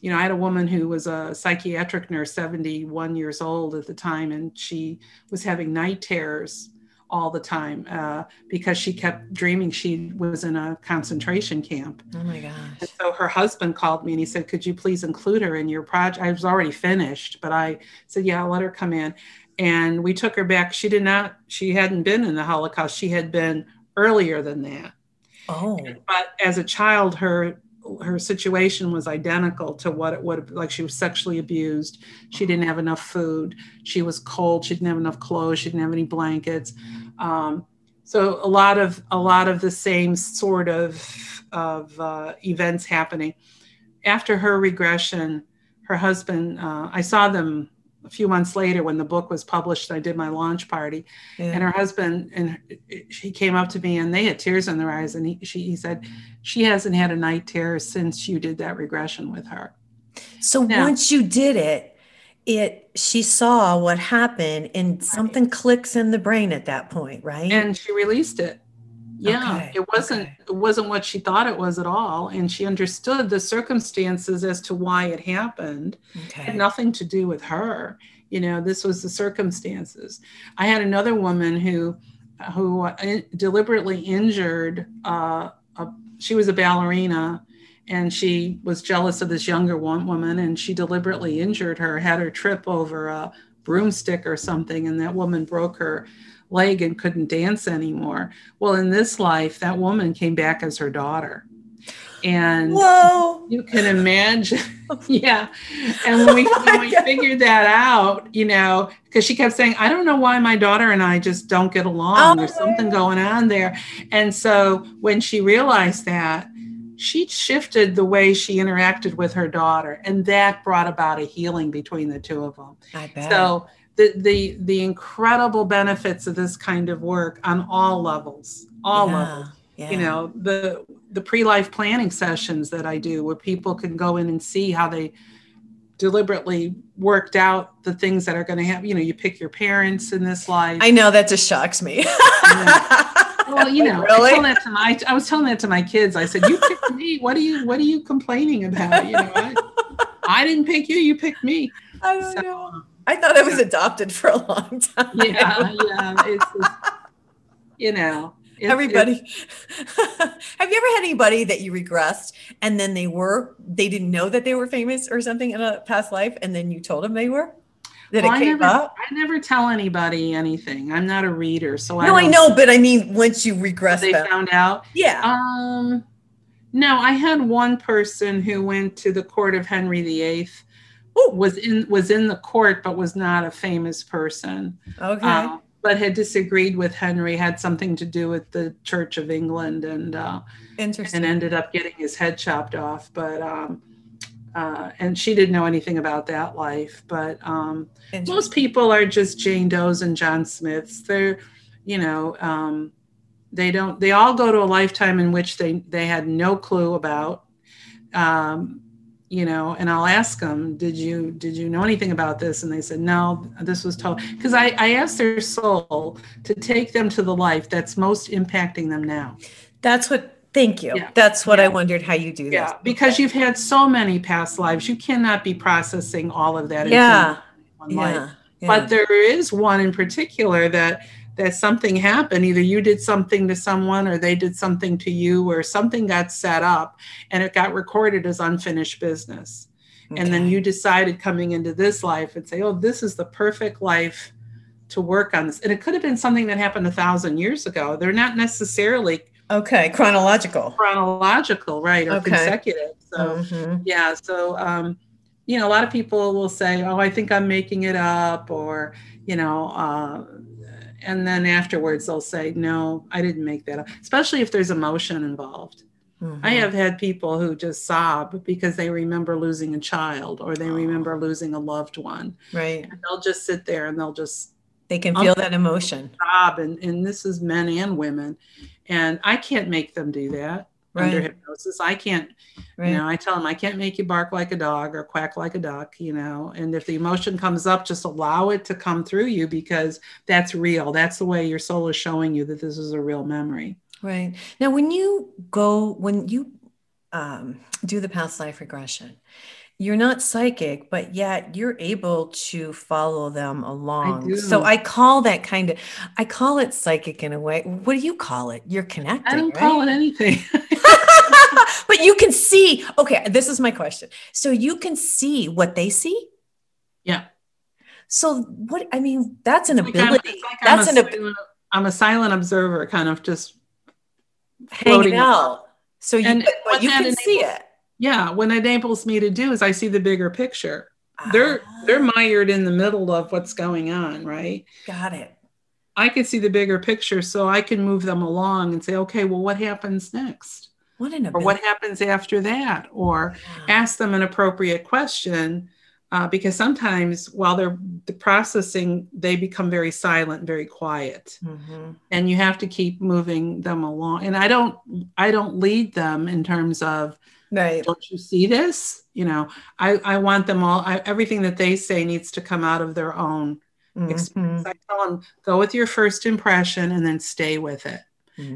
you know, I had a woman who was a psychiatric nurse, 71 years old at the time, and she was having night terrors all the time uh, because she kept dreaming she was in a concentration camp. oh my gosh. And so her husband called me and he said, Could you please include her in your project? I was already finished, but I said, Yeah, I'll let her come in. And we took her back. She did not, she hadn't been in the Holocaust. She had been earlier than that. Oh. But as a child, her her situation was identical to what it would have like she was sexually abused. She didn't have enough food. She was cold. She didn't have enough clothes. She didn't have any blankets. Um, so a lot of a lot of the same sort of of uh, events happening. After her regression her husband uh, i saw them a few months later when the book was published i did my launch party. Yeah. and her husband and she came up to me and they had tears in their eyes. And he, she, he said she hasn't had a night terror since you did that regression with her. So Now- once you did it, it she saw what happened and something clicks in the brain at that point, right? and she released it yeah Okay, it wasn't okay. it wasn't what she thought it was at all and she understood the circumstances as to why it happened It had nothing to do with her you know this was the circumstances i had another woman who who uh, deliberately injured uh, a, she was a ballerina and she was jealous of this younger one woman and she deliberately injured her had her trip over a broomstick or something and that woman broke her leg and couldn't dance anymore well in this life that woman came back as her daughter and Whoa. you can imagine. (laughs) yeah. And when we, when we figured that out, you know, because she kept saying, I don't know why my daughter and I just don't get along. Oh, There's something going on there. And so when she realized that, she shifted the way she interacted with her daughter. And that brought about a healing between the two of them. I bet. So the the the incredible benefits of this kind of work on all levels, all yeah. levels Yeah. you know the the pre-life planning sessions that i do where people can go in and see how they deliberately worked out the things that are going to happen you know you pick your parents in this life I know that just shocks me. (laughs) well you know Really? I, that to my, I was telling that to my kids i said you picked me what are you what are you complaining about you know I, I didn't pick you you picked me (laughs) I don't So, know. Um, I thought I was adopted for a long time. yeah yeah it's, it's you know it's- Everybody. (laughs) Have you ever had anybody that you regressed and then they were, they didn't know that they were famous or something in a past life and then you told them they were? That well, it I came never, up? I never tell anybody anything. I'm not a reader, so No, I know, but I mean, once you regress They them. found out. Yeah. Um, no, I had one person who went to the court of Henry VIII. Was in was in the court, but was not a famous person. Okay. uh, but had disagreed with Henry. Had something to do with the Church of England, and uh, Interesting. and ended up getting his head chopped off. But um, uh, and she didn't know anything about that life. But um, most people are just Jane Doe's and John Smiths. They're, you know, um, they don't. They all go to a lifetime in which they they had no clue about. Um, you know, and I'll ask them, "Did you did you know anything about this?" And they said, "No, this was told." Because I I asked their soul to take them to the life that's most impacting them now. That's what, thank you. Yeah. That's what I wondered how you do. Yeah, because you've had so many past lives, you cannot be processing all of that. Yeah. In one life. Yeah. yeah. but there is one in particular that that something happened either you did something to someone or they did something to you or something got set up and it got recorded as unfinished business and then you decided coming into this life and say oh this is the perfect life to work on this and it could have been something that happened a thousand years ago they're not necessarily Okay. Chronological. chronological right or Okay. consecutive so Mhm. yeah so um you know a lot of people will say oh i think i'm making it up or you know uh and then afterwards they'll say no i didn't make that up. Especially if there's emotion involved. I Mhm. have had people who just sob because they remember losing a child or they remember losing a loved one. Right. and they'll just sit there and they'll just They can feel that emotion. sob. And, and this is men and women. And i can't make them do that under hypnosis i can't Right. you know, I tell them I can't make you bark like a dog or quack like a duck, you know. And if the emotion comes up, just allow it to come through you because that's real. That's the way your soul is showing you that this is a real memory. Right. Now, when you go, when you um, do the past life regression, you're not psychic, but yet you're able to follow them along. do. So I call that kind of, I call it psychic in a way. What do you call it? You're connecting. I don't right? call it anything. (laughs) but you can see. Okay, this is my question. So you can see what they see. yeah. So what? I mean, that's an ability. like I'm that's a an ab- silent- I'm a silent observer, kind of just hanging out. So you, And but you can see it. yeah. What enables me to do is I see the bigger picture. They're Ah, they're mired in the middle of what's going on, right? got it. I can see the bigger picture, so I can move them along and say, okay, well, what happens next? What an Or what happens after that? Or Yeah. ask them an appropriate question uh, because sometimes while they're the processing, they become very silent, very quiet, Mhm. and you have to keep moving them along. And I don't, I don't lead them in terms of, Right. don't you see this? You know, I, I want them all. I, everything that they say needs to come out of their own experience. Mhm. I tell them go with your first impression and then stay with it.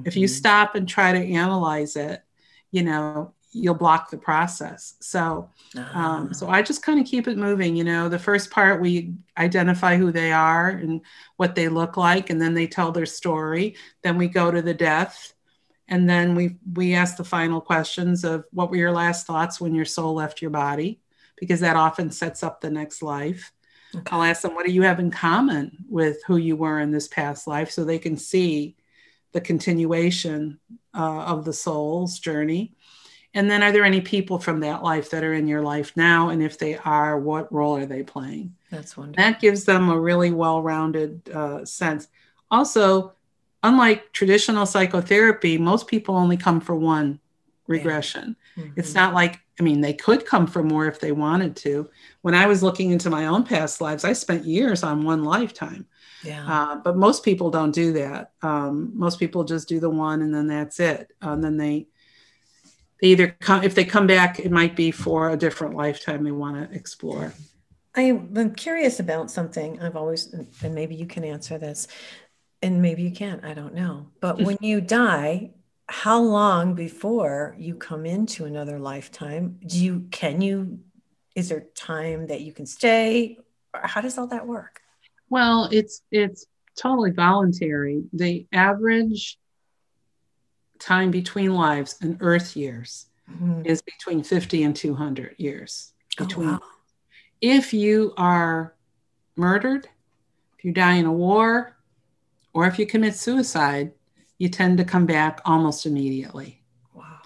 If you Mhm. stop and try to analyze it, you know, you'll block the process. So, um, so I just kind of keep it moving. You know, the first part we identify who they are and what they look like, and then they tell their story. Then we go to the death, and then we we ask the final questions of what were your last thoughts when your soul left your body, because that often sets up the next life. I'll ask them, what do you have in common with who you were in this past life, so they can see the continuation uh, of the soul's journey. And then, are there any people from that life that are in your life now? And if they are, what role are they playing? That's wonderful. That gives them a really well rounded uh, sense. Also, unlike traditional psychotherapy, most people only come for one regression. It's Mhm. not like, I mean, they could come for more if they wanted to. When I was looking into my own past lives, I spent years on one lifetime. Yeah. Uh, but most people don't do that. Um, most people just do the one and then that's it. Uh, and then they, they either come, if they come back, it might be for a different lifetime they want to explore. I'm I'm curious about something. I've always, and maybe you can answer this, and maybe you can't. I don't know. But (laughs) when you die, how long before you come into another lifetime? Do you can you? Is there time that you can stay? How does all that work? Well, it's it's totally voluntary. The average time between lives in Earth years Mhm. is between 50 and 200 years. Oh, Between wow. if you are murdered, if you die in a war, or if you commit suicide, you tend to come back almost immediately. Wow.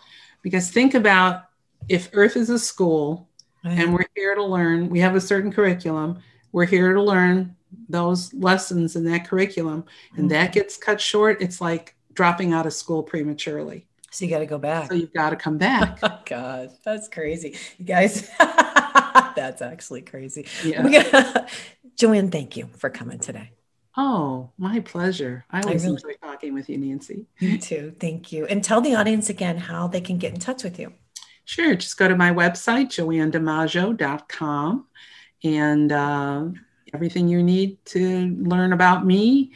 Because think about if Earth is a school and we're here to learn, we have a certain curriculum, we're here to learn those lessons in that curriculum, and that gets cut short, it's like dropping out of school prematurely. So you got to go back. So you've got to come back. (laughs) Oh God, that's crazy, you guys. (laughs) that's actually crazy. Yeah. (laughs) Joanne, thank you for coming today. Oh, my pleasure. I always really- enjoy talking with you, Nancy. You too. Thank you. And tell the audience again how they can get in touch with you. Sure. Just go to my website, joannedimaggio.com, and uh, everything you need to learn about me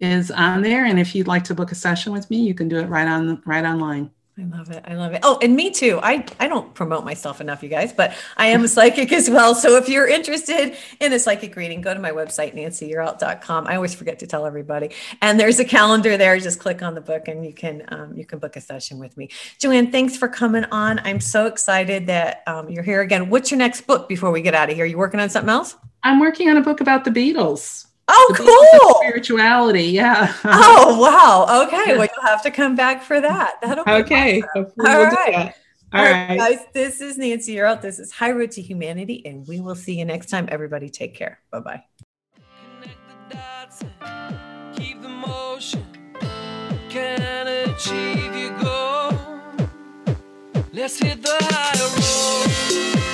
is on there. And if you'd like to book a session with me, you can do it right on right online. I love it. I love it. Oh, and me too. I, I don't promote myself enough, you guys, but I am a psychic as well. So if you're interested in a psychic reading, go to my website, nancyyearout.com. I always forget to tell everybody. And there's a calendar there. Just click on the book and you can um, you can book a session with me. Joanne, thanks for coming on. I'm so excited that um, you're here again. What's your next book before we get out of here? You working on something else? I'm working on a book about the Beatles. Oh, The Beatles cool. spirituality. Yeah. Oh, wow. Okay. Well, you'll have to come back for that. That'll be okay. Awesome. All, we'll right. That. All, All right. All right. guys, this is Nancy Yearout. This is High Road to Humanity, and we will see you next time. Everybody, take care. Bye bye. Connect the dots keep the motion. Can achieve your goal. Let's hit the high road.